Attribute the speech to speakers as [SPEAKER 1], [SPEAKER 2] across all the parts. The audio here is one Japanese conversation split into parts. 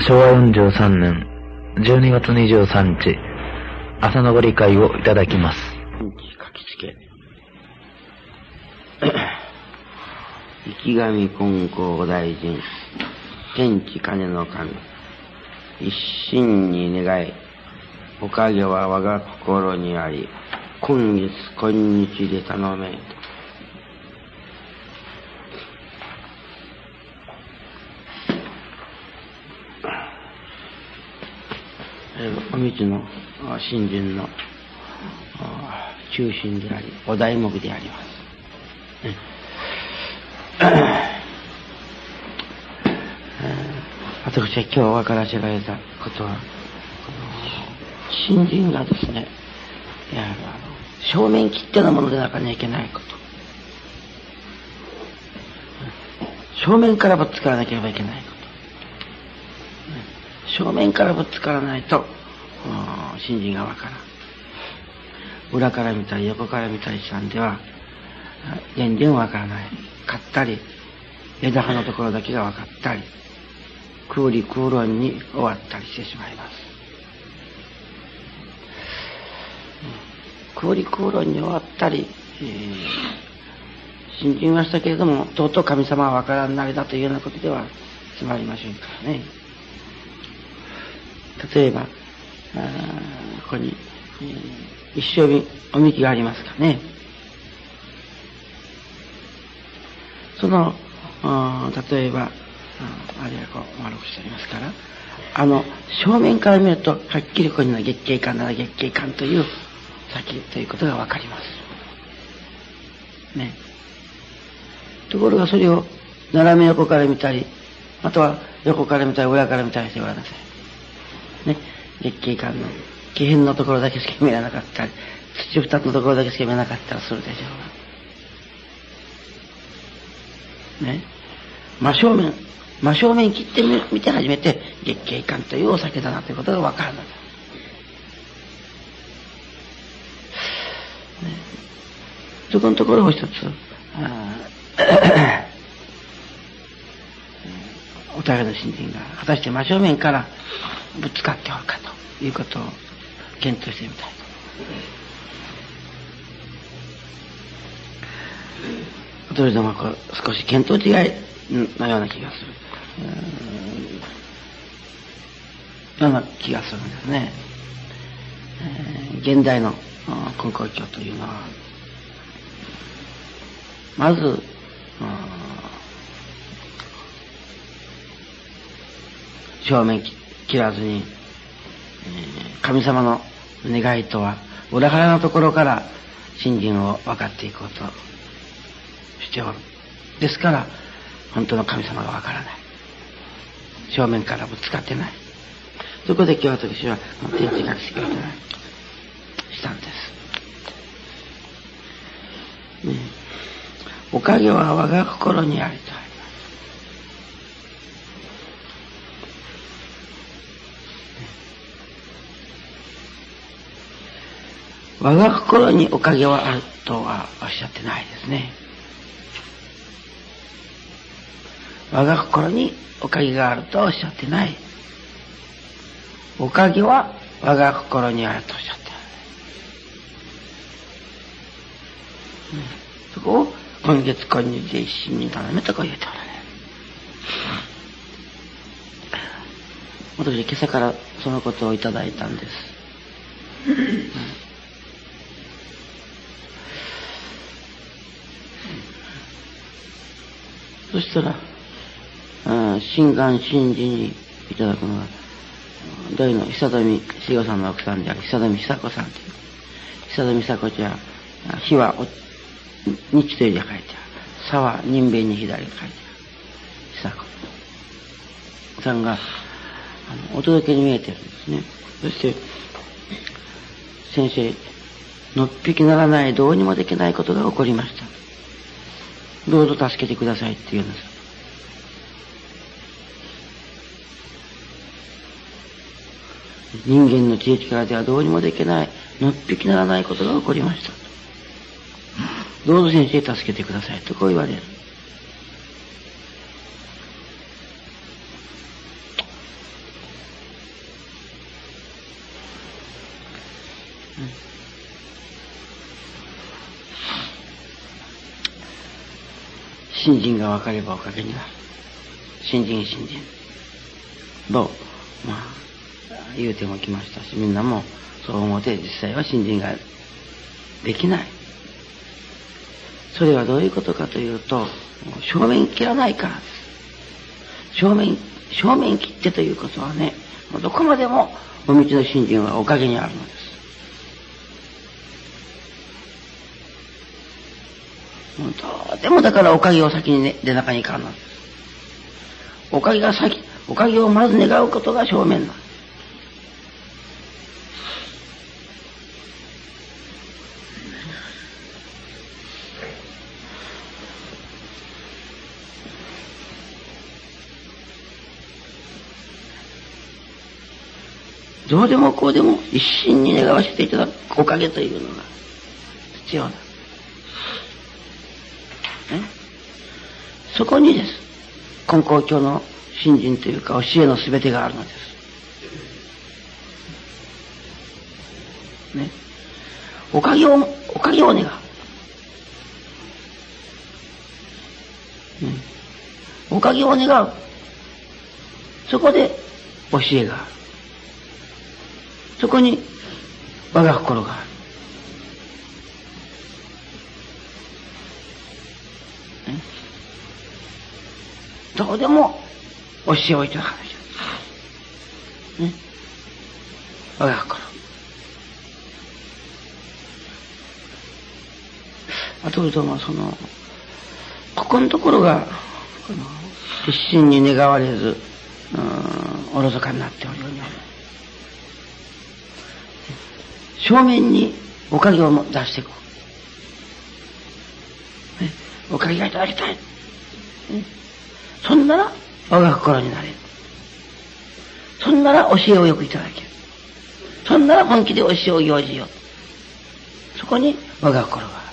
[SPEAKER 1] 昭和43年12月23日、朝のご理解をいただきます。
[SPEAKER 2] 書きつけ。池上金光大臣、天地金の神、一心に願い、おかげは我が心にあり、今月今日で頼め。お道の新人の中心であり、お題目であります。私は今日分からせられたことは、新人がですね、いや正面切手のものでなかにはいけないこと。正面からぶつからなければいけないこと。正面からぶつからないと、新人がわからん。裏から見たり横から見たりしたんでは、全然わからない。買ったり、枝葉のところだけが分かったり、空理空論に終わったりしてしまいます。空理空論に終わったり、信じましたけれども、とうとう神様は分からんなりだというようなことではつまりませんからね。例えば、あここに、えー、一生日おみきがありますかね。その、例えば、あれはこう丸くしてありますから、あの、正面から見ると、はっきりここには月経感なら月経感という先ということがわかります。ね。ところがそれを斜め横から見たり、あとは横から見たり、裏から見たりしてごらんなさい。月経感の気変のところだけしか見えなかったり、土二つのところだけしか見えなかったらするでしょう。ね。真正面、真正面切ってみて初めて月経感というお酒だなということがわかるのです。ね、そこのところを一つ、お互いの信心が果たして真正面からぶつかっておるかということを検討してみたいと。それでもこう少し見当違いのような気がする。ような気がするんですね。えー、現代の根高教というのは、まず、正面切らずに、神様の願いとは裏腹のところから信心を分かっていこうとしておる。ですから、本当の神様が分からない。正面からぶつかってない。そこで今日私は天地学識をいただしたんです。ね、おかげは我が心にありとあります。我が心におかげはあるとはおっしゃってないですね。我が心におかげがあるとはおっしゃってない。おかげは我が心にあるとおっしゃってる。そこを今月今日で一心に頼めとこう言うておられるね。私今朝からそのことをいただいたんです。そしたら、心願心事にいただくのは、大の久富志代さんの奥さんである久富久子さんという。久富久子ちゃん、日は日という字が書いてある。さは人弁に左が書いてある。久子さんが、あの、お届けに見えてるんですね。そして、先生、のっぴきならないどうにもできないことが起こりました。どうぞ助けてくださいって言うんです。人間の知恵力ではどうにもできない、のっぴきならないことが起こりました。どうぞ先生助けてくださいとこう言われる。新人が分かればおかげになる。新人新人。と、まあ、言うてもきましたし、みんなもそう思って実際は新人ができない。それはどういうことかというと、正面切らないからです。正面、正面切ってということはね、どこまでもお道の信心はおかげにあるのです。どうでもだからおかげを先に、ね、出中に行かんの。おかげが先、おかげをまず願うことが正面な。どうでもこうでも一心に願わせていただくおかげというのが必要だ。ねそこにです。根高教の信心というか教えの全てがあるのです。ね。おかげを、おかげを願う。おかげを願う。そこで教えがある。そこに我が心がある。どうでも教えをいただかなきゃ。ね。我が心。あとともその、ここのところが、この、一心に願われず、うん、おろそかになっておるように思う。正面におかげを出していく。ね、おかげがいただきたい。ね、そんなら我が心になれる。そんなら教えをよくいただける。そんなら本気で教えを行じよう。そこに我が心がある。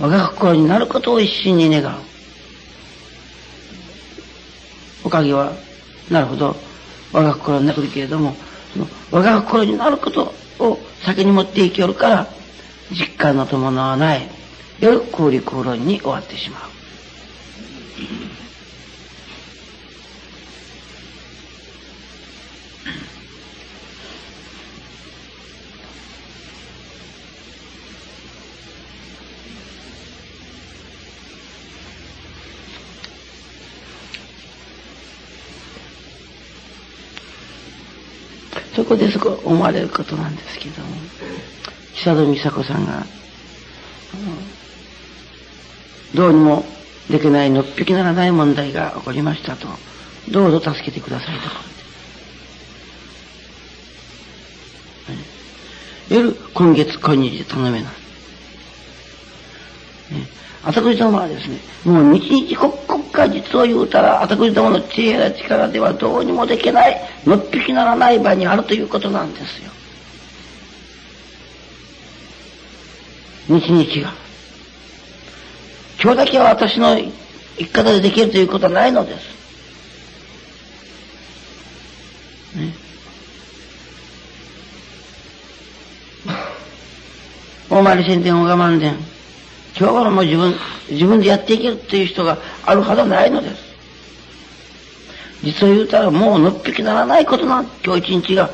[SPEAKER 2] 我が心になることを一心に願う。おかげは、なるほど、我が心になるけれども、その我が心になることを先に持っていきよるから、実感の伴わない、夜空理空論に終わってしまう。そこでそこ思われることなんですけども久戸美佐子さんが、どうにもできないのっぴきならない問題が起こりましたと。どうぞ助けてくださいと夜今月今日で頼めな。い、ね、私どもはですねもう日々国家実を言うたら、私どもの知恵や力ではどうにもできない、のっぴきならない場にあるということなんですよ。日々が。今日だけは私の生き方でできるということはないのです。ね。大回り宣伝、大我慢伝。今日からもう自分、自分でやっていけるっていう人があるはずはないのです。実を言うたらもうのっぴきならないことなん今日一日が。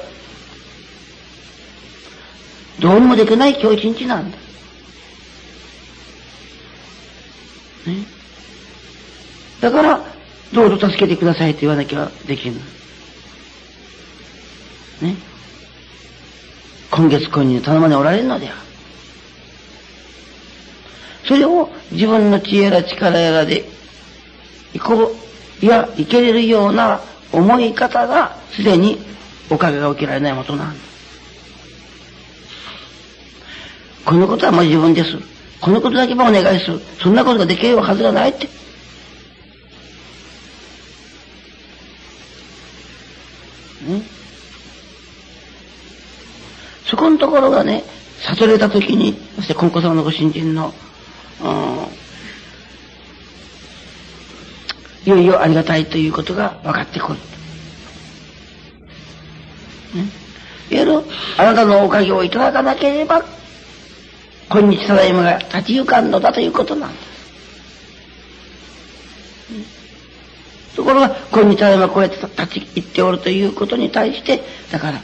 [SPEAKER 2] どうにもできない今日一日なんだ。ね。だから、どうぞ助けてくださいと言わなきゃできん。ね。今月今日に頼まねおられるのでは。それを自分の知恵やら力やらで、いこう、いや、いけれるような思い方が、すでにおかげが受けられないもとなんだ。このことはもう自分です。このことだけもお願いする。そんなことができるはずがないって。ね、そこのところがね、悟れたときに、そして金子様のご新人のうんいよいよありがたいということが分かってくる。ね、いわゆるあなたのおかげをいただかなければ今日ただいまが立ち行かんのだということなんです。ところが、今日ただいまこうやって立ち入っておるということに対して、だから、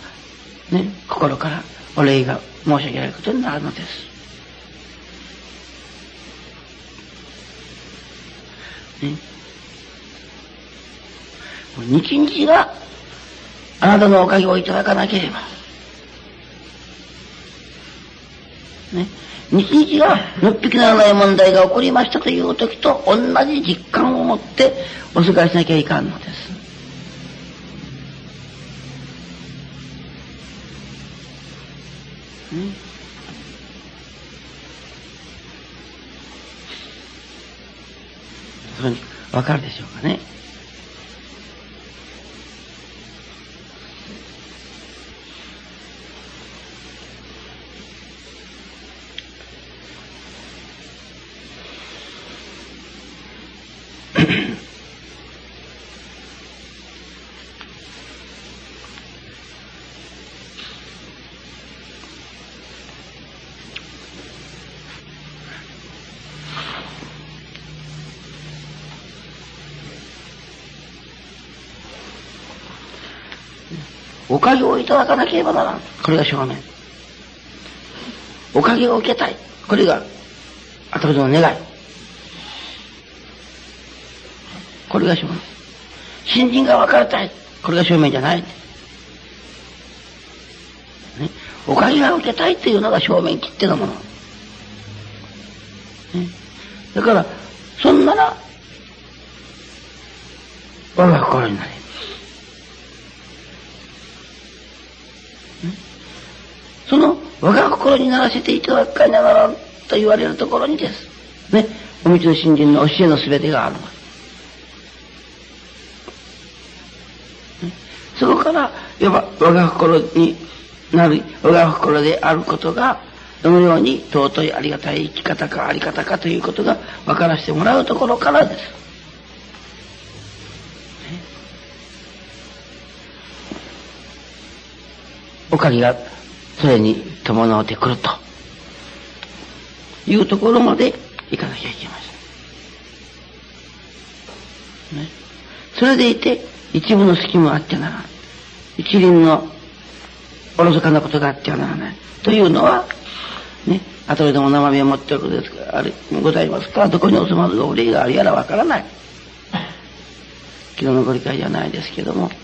[SPEAKER 2] ね、心からお礼が申し訳ないことになるのです。ね、日々があなたのおかげをいただかなければ、ね、日々がのっぴきならない問題が起こりましたという時と同じ実感を持ってお過ごしなきゃいかんのです。わかるでしょうかね。かげをいただかなければならん。これが正面。おかげを受けたい。これが私の願い。これが正面。信心が分かりたい。これが正面じゃない。ね、おかげが受けたいっていうのが正面切手のもの。ね、だから、そんなら、我が心になれ。その我が心にならせていただくかにならと言われるところにです。ね、お道の信心の教えの全てがあるのです。そこから、いわば我が心になる、我が心であることが、どのように尊いありがたい生き方かあり方かということが分からせてもらうところからです。おかげがそれに伴ってくるというところまでいかなきゃいけません。ね、それでいて一部の隙もあってならない。一輪のおろそかなことがあってはならない。というのは、ね、後でも生身を持っておるですから、あれ、ございますか？ら、どこに収まるお礼があるやらわからない。昨日のご理解じゃないですけども、ね、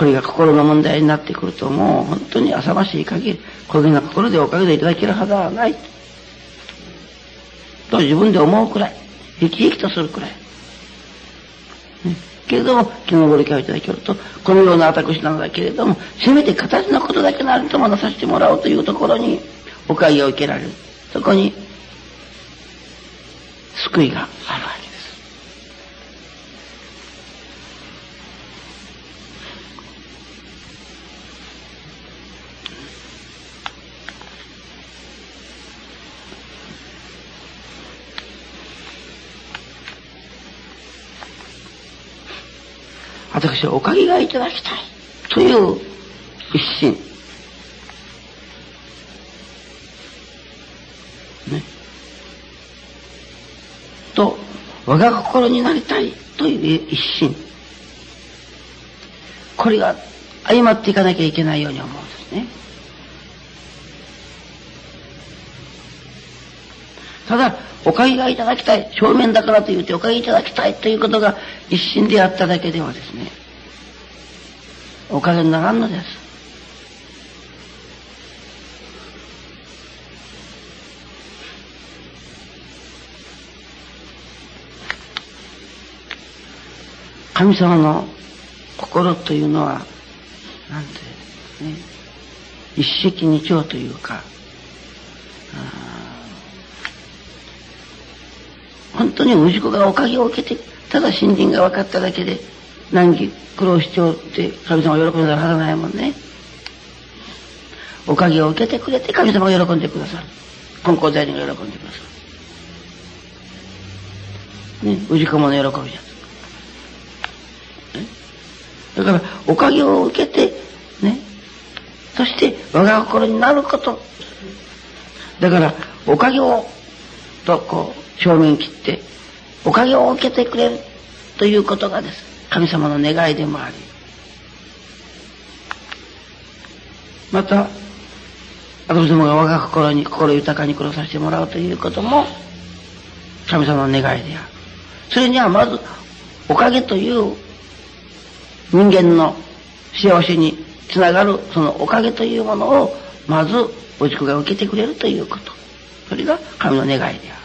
[SPEAKER 2] これが心の問題になってくるともう本当に浅ましい限り、こげな心でおかげでいただけるはずはない。と自分で思うくらい、生き生きとするくらい。けれども、昨日ご理解いただけると、このような私なのだけれども、せめて形のことだけなるともなさせてもらおうというところに、おかげを受けられる。そこに、救いがあるわけ。私はおかげがいただきたいという一心。ね。と、我が心になりたいという一心。これが誤っていかなきゃいけないように思うんですね。ただ、おかげがいただきたい、正面だからと言っておかげいただきたいということが一心であっただけではですね、おかげにならんのです。神様の心というのは、なんてね、一石二鳥というか、本当に氏子がおかげを受けて、ただ信心が分かっただけで、難儀苦労しちゃうって神様が喜んだらはずないもんね。おかげを受けてくれて神様が喜んでくださる。根高財人が喜んでくださる。ね、氏子もの喜びじゃだから、おかげを受けて、ね、そして我が心になること、だから、おかげを、とこう、正面切って、おかげを受けてくれるということがです。神様の願いでもあり。また、私どもが我が心に心豊かに殺させてもらうということも、神様の願いである。それにはまず、おかげという人間の幸せにつながるそのおかげというものをまずお塾が受けてくれるということ。それが神の願いである。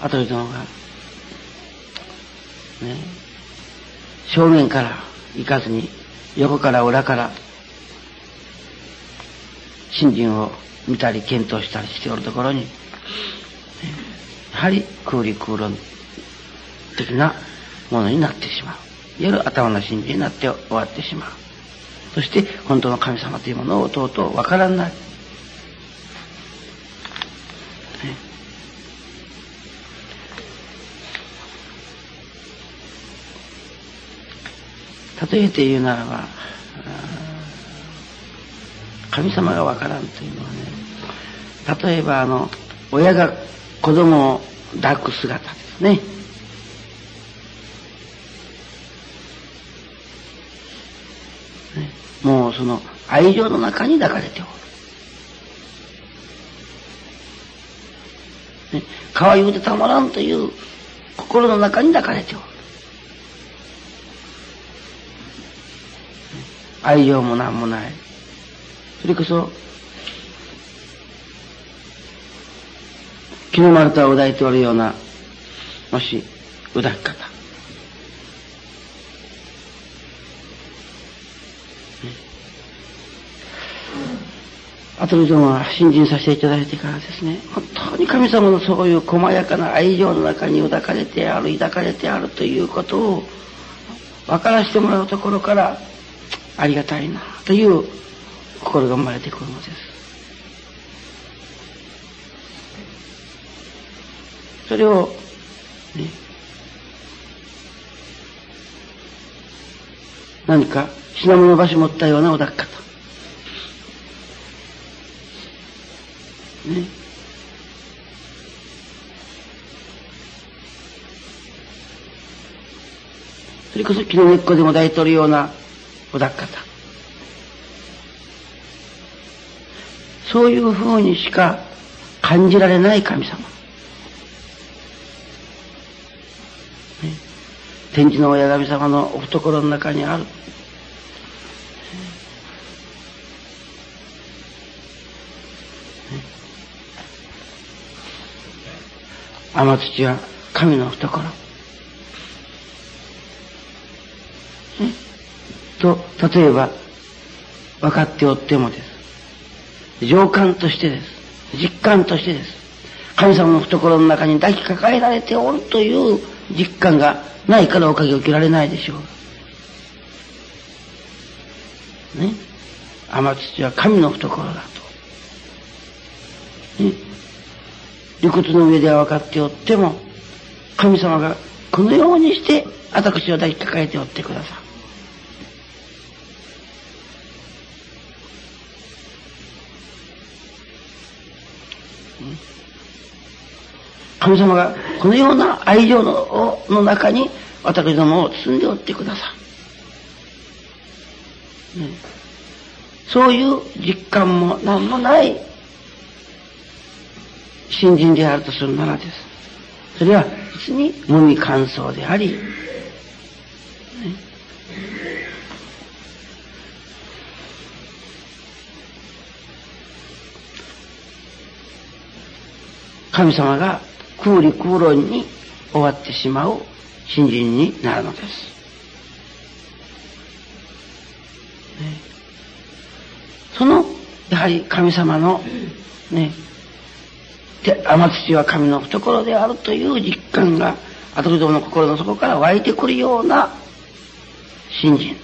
[SPEAKER 2] あとのが、ね、正面から行かずに、横から裏から、信心を見たり検討したりしておるところに、やはり空理空論的なものになってしまう。いわゆる頭の信心になって終わってしまう。そして本当の神様というものをとうとうわからない。例えて言うならば、神様がわからんというのはね、例えばあの、親が子供を抱く姿ですね。もうその愛情の中に抱かれておる。ね、可愛くてたまらんという心の中に抱かれておる。愛情も何もない。それこそ、日の丸太を抱いておるような、もし、抱き方。あとでも信心させていただいてからですね、本当に神様のそういう細やかな愛情の中に抱かれてある、抱かれてあるということを分からせてもらうところから、ありがたいなという心が生まれてくるのです。それを、ね、何か品物場所持ったようなお抱き方。ね。それこそ木の根っこでも抱いとるようなお抱き方。そういうふうにしか感じられない神様。天地の親神様のお懐の中にある。天土は神の懐。と、例えば、分かっておってもです。情感としてです。実感としてです。神様の懐の中に抱きかかえられておるという実感がないからおかげを受けられないでしょう。ね。天土は神の懐だと。ね。理屈の上では分かっておっても、神様がこのようにして私を抱きかかえておってください。神様がこのような愛情のの中に私どもを包んでおってください。ね、そういう実感も何もない新人であるとするならです。それは実に無味乾燥であり、神様が空理空論に終わってしまう信心になるのです。ね、その、やはり神様の、ね、天土は神の懐であるという実感が、後どもの心の底から湧いてくるような信心。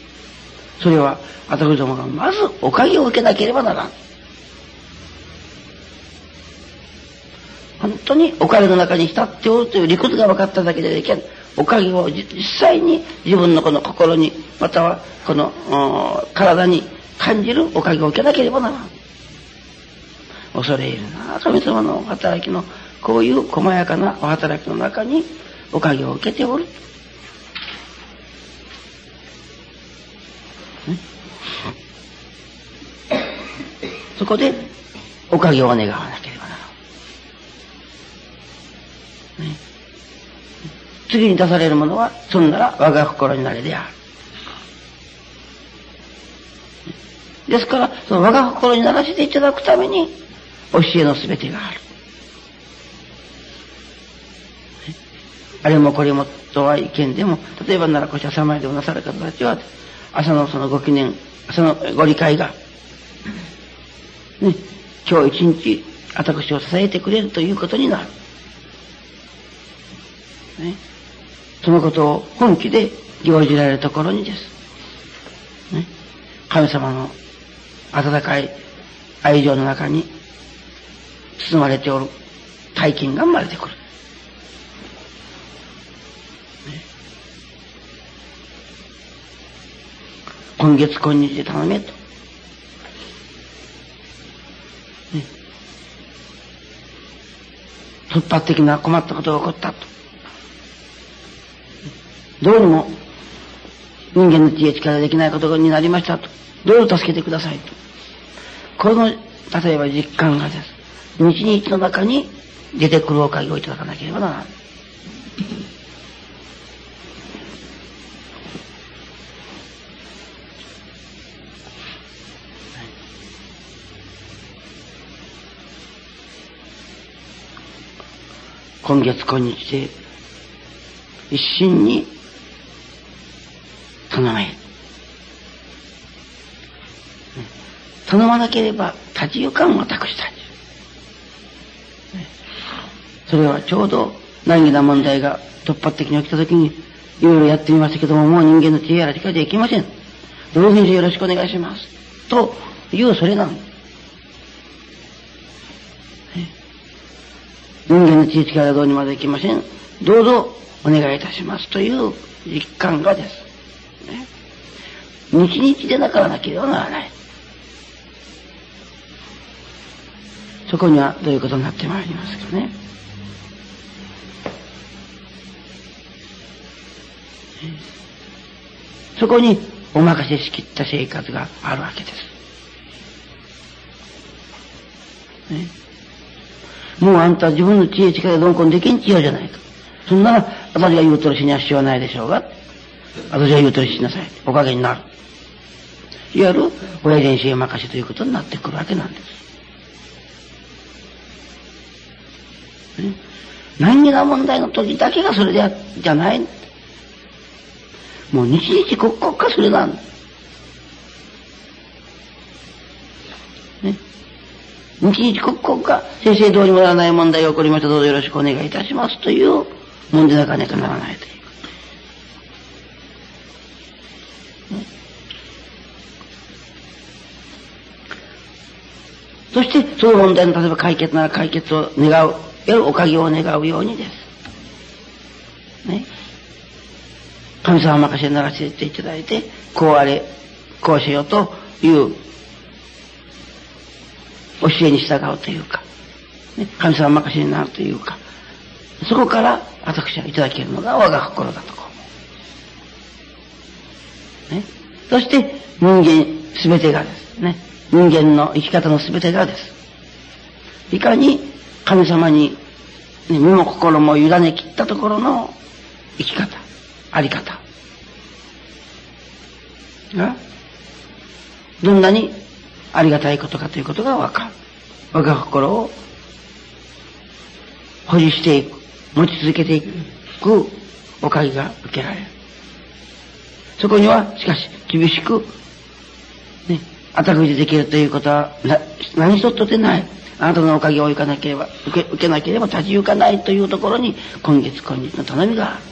[SPEAKER 2] それは、後どもがまずおかげを受けなければならん。本当におかげの中に浸っておるという理屈が分かっただけでいけん。おかげを実際に自分のこの心に、またはこの体に感じるおかげを受けなければならん。恐れ入るな神様のお働きのこういう細やかなお働きの中におかげを受けておる。そこでおかげを願わなければ次に出されるものは、そんなら我が心になれである。ですから、その我が心にならせていただくために、教えのすべてがある。あれもこれもとは意見でも、例えば奈良越朝参りでもなされた方たちは、朝のそのご記念、朝のご理解が、ね、今日一日私を支えてくれるということになる。ね、そのことを本気で行じられるところにです。ね、神様の温かい愛情の中に包まれておる大金が生まれてくる。今月今日で頼めと。ね、突発的な困ったことが起こったと。どうにも人間の知恵力できないことになりましたと。どうぞ助けてくださいと。この、例えば実感がです。日々の中に出てくるおかげをいただかなければならない。今月今日で一心に頼め。頼まなければ立ち行かん私たち。それはちょうど難儀な問題が突発的に起きた時にいろいろやってみましたけども、もう人間の知恵やらしかできません。どうぞよろしくお願いします。というそれなんです。人間の知恵力はどうにもでいきません。どうぞお願いいたしますという実感がです。ね。日でなからなければならない。そこにはどういうことになってまいりますかね。そこにお任せしきった生活があるわけです。ね、もうあんた自分の知恵力でどんこんできんちようじゃないか。そんなら私が言うとおりしには必要ないでしょうが。私が言うとおりしなさい。おかげになる。いわゆる親伝子へ任せということになってくるわけなんです。ね、何が問題の時だけがそれでじゃない。もう日々刻々かそれなんね。日々刻々か先生どうにもならない問題が起こりましたどうぞよろしくお願いいたしますという問題なかなかならないという。そして、その問題の例えば解決なら解決を願う、おかげを願うようにです。ね。神様任せにならせていただいて、こうあれ、こうしようという教えに従うというか、ね、神様任せになるというか、そこから私はいただけるのが我が心だとこう。ね。そして人間すべてがですね、人間の生き方のすべてがです。いかに神様に、身も心も委ね切ったところの生き方。あり方が、どんなにありがたいことかということがわかる。我が心を保持していく、持ち続けていくおかげが受けられる。そこには、しかし、厳しく、ね、あたくでできるということはな何一つ出ない。あなたのおかげを行かなければ受け受けなければ立ち行かないというところに今月今日の頼みがある、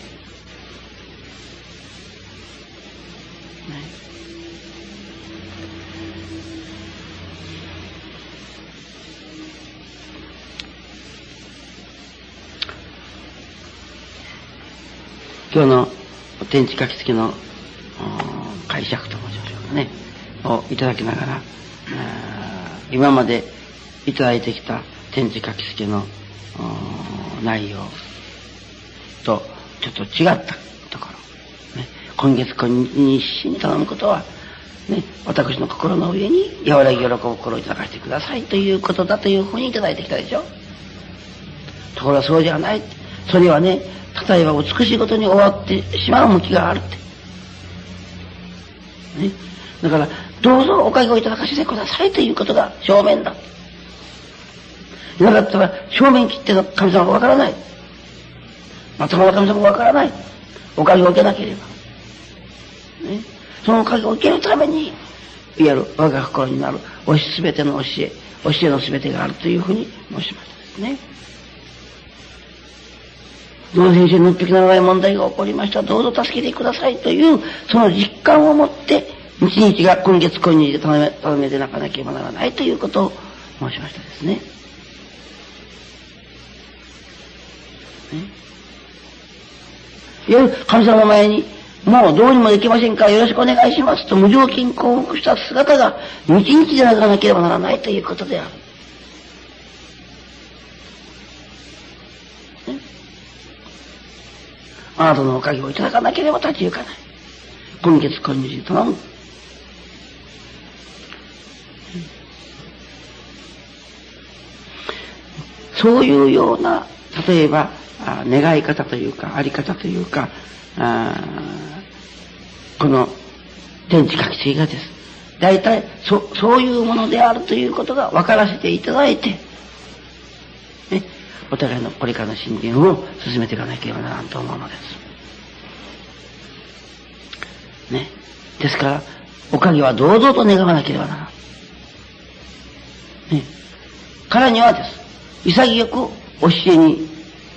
[SPEAKER 2] 今日の天地書き付けの解釈と申しましょうかね。をいただきながら、今までいただいてきた天地書き付けの内容とちょっと違ったところ、ね、今月今日に一心に頼むことは、ね、私の心の上に和らぎ喜ぶ心をいただかせてくださいということだというふうにいただいてきたでしょところがそうじゃない。それはね、例えば美しいことに終わってしまう向きがあるって。ね。だから、どうぞおかげをいただかせてくださいということが正面だ。なかったら正面切っての神様がわからない。まともな神様がわからない。おかげを受けなければ。ね。そのおかげを受けるために、いわゆる我が心になるおしすべての教え、教えのすべてがあるというふうに申しましたですね。どの先生の時長い問題が起こりました。どうぞ助けてくださいという、その実感を持って、日々が今月今日で頼め、頼めてなかなければならないということを申しましたですね。いわゆる神様の前に、もうどうにもできませんからよろしくお願いしますと無条件降伏した姿が日々でなかなければならないということである。あなたのおかげをいただかなければ立ち行かない。今月今日に頼む。そういうような、例えば、願い方というか、あり方というか、この天地書き継がです。大体、そ、そういうものであるということが分からせていただいて、ね、お互いのこれからの信玄を進めていかなければならんと思うのです。ね。ですから、おかげは堂々と願わなければならん。ね。からにはです。潔く教えに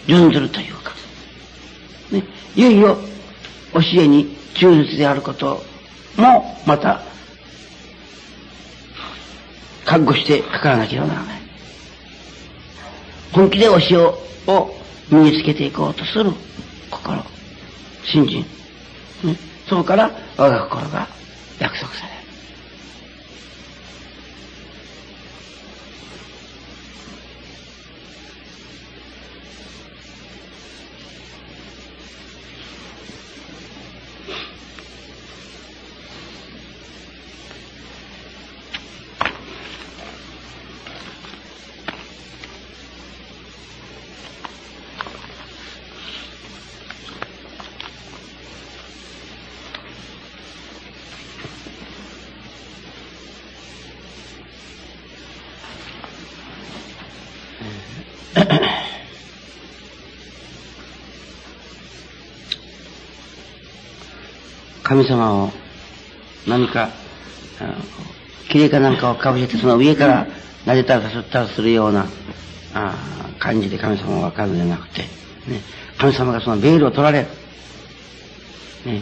[SPEAKER 2] 準ずるというか、ね。いよいよ教えに忠実であることもまた覚悟してかからなければならない。本気でお塩を身につけていこうとする心、信心。ね、そこから我が心が約束される。神様を何か、綺麗かなんかをかぶせて、その上から撫でたらさったらするようなあ感じで神様を分かるんじゃなくて、ね、神様がそのベールを取られる。ね、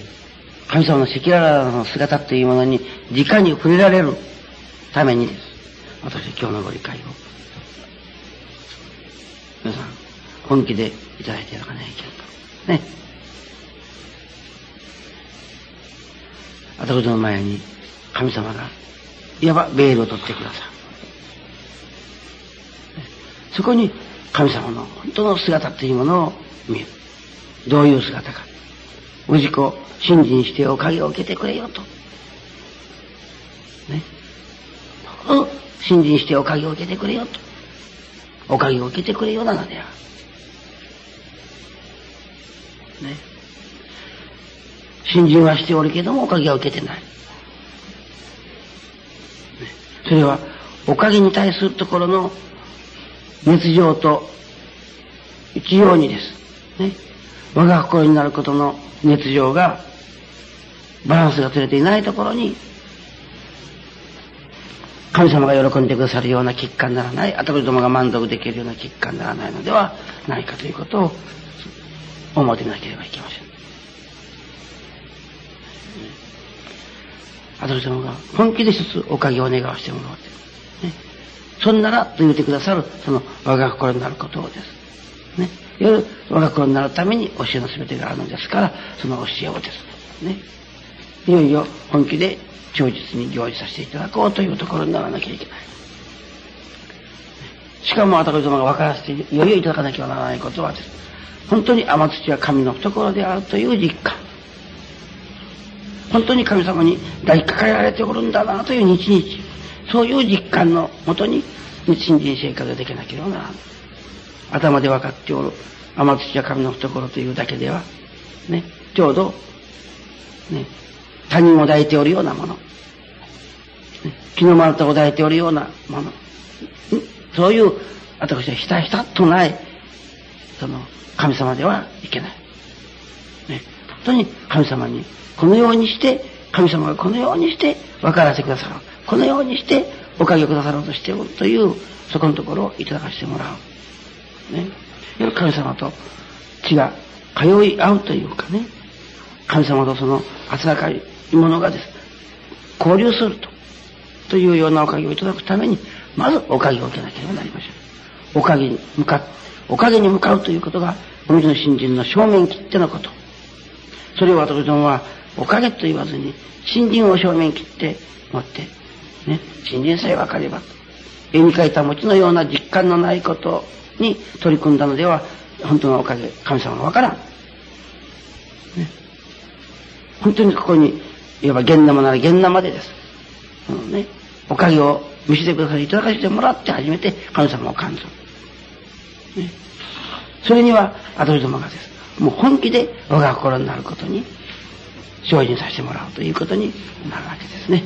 [SPEAKER 2] 神様の赤裸々の姿というものに直に触れられるためにです。私今日のご理解を。皆さん、本気でいただいていただかないけないと。ね。私の前に神様が、いわばベールを取ってくださる。そこに神様の本当の姿というものを見る。どういう姿か。氏子、信心しておかげを受けてくれよと。ね。信心しておかげを受けてくれよと。おかげを受けてくれよなのである。ね。信心はしておるけどもおかげは受けてない。それはおかげに対するところの熱情と一様にです。ね。我が心になることの熱情がバランスが取れていないところに神様が喜んでくださるような結果にならない、私どもが満足できるような結果にならないのではないかということを思ってみなければいけません。私どもが本気で一つおかげを願わしてもらおうと。ね。そんならと言ってくださる、その我が心になることをです。ね。いわゆる我が子になるために教えの全てがあるのですから、その教えをですね、いよいよ本気で忠実に行事させていただこうというところにならなきゃいけない。しかも私どもが分からせていよいよいただかなきゃならないことはです。本当に天土は神の懐であるという実感。本当に神様に抱きかかえられておるんだなという日々。そういう実感のもとに新人生活ができなければならない。頭で分かっておる天土は神の懐というだけでは、ね、ちょうど、ね、他人を抱いておるようなもの、ね、日の丸太を抱いておるようなもの、そういう私はひたひたとない、その神様ではいけない。ね、本当に神様にこのようにして、神様がこのようにして分からせてくださる。このようにしておかげをくださろうとしておるという、そこのところをいただかせてもらう。ね。神様と血が通い合うというかね、神様とその温かいものがです。交流すると。というようなおかげをいただくために、まずおかげを受けなければなりません。おかげに向かおかげに向かうということが、お水の新人の正面切ってのこと。それを私どもは、おかげと言わずに、新人を正面切って持って、ね、新人さえ分かれば、絵に描いた餅のような実感のないことに取り組んだのでは、本当のおかげ、神様が分からん。ね、本当にここに、いわば現生なら現生でです。そのね、おかげを見せてください、いただかせてもらって初めて神様を感じる。ね、それには、後どもがです。もう本気で我が心になることに精進させてもらうということになるわけですね。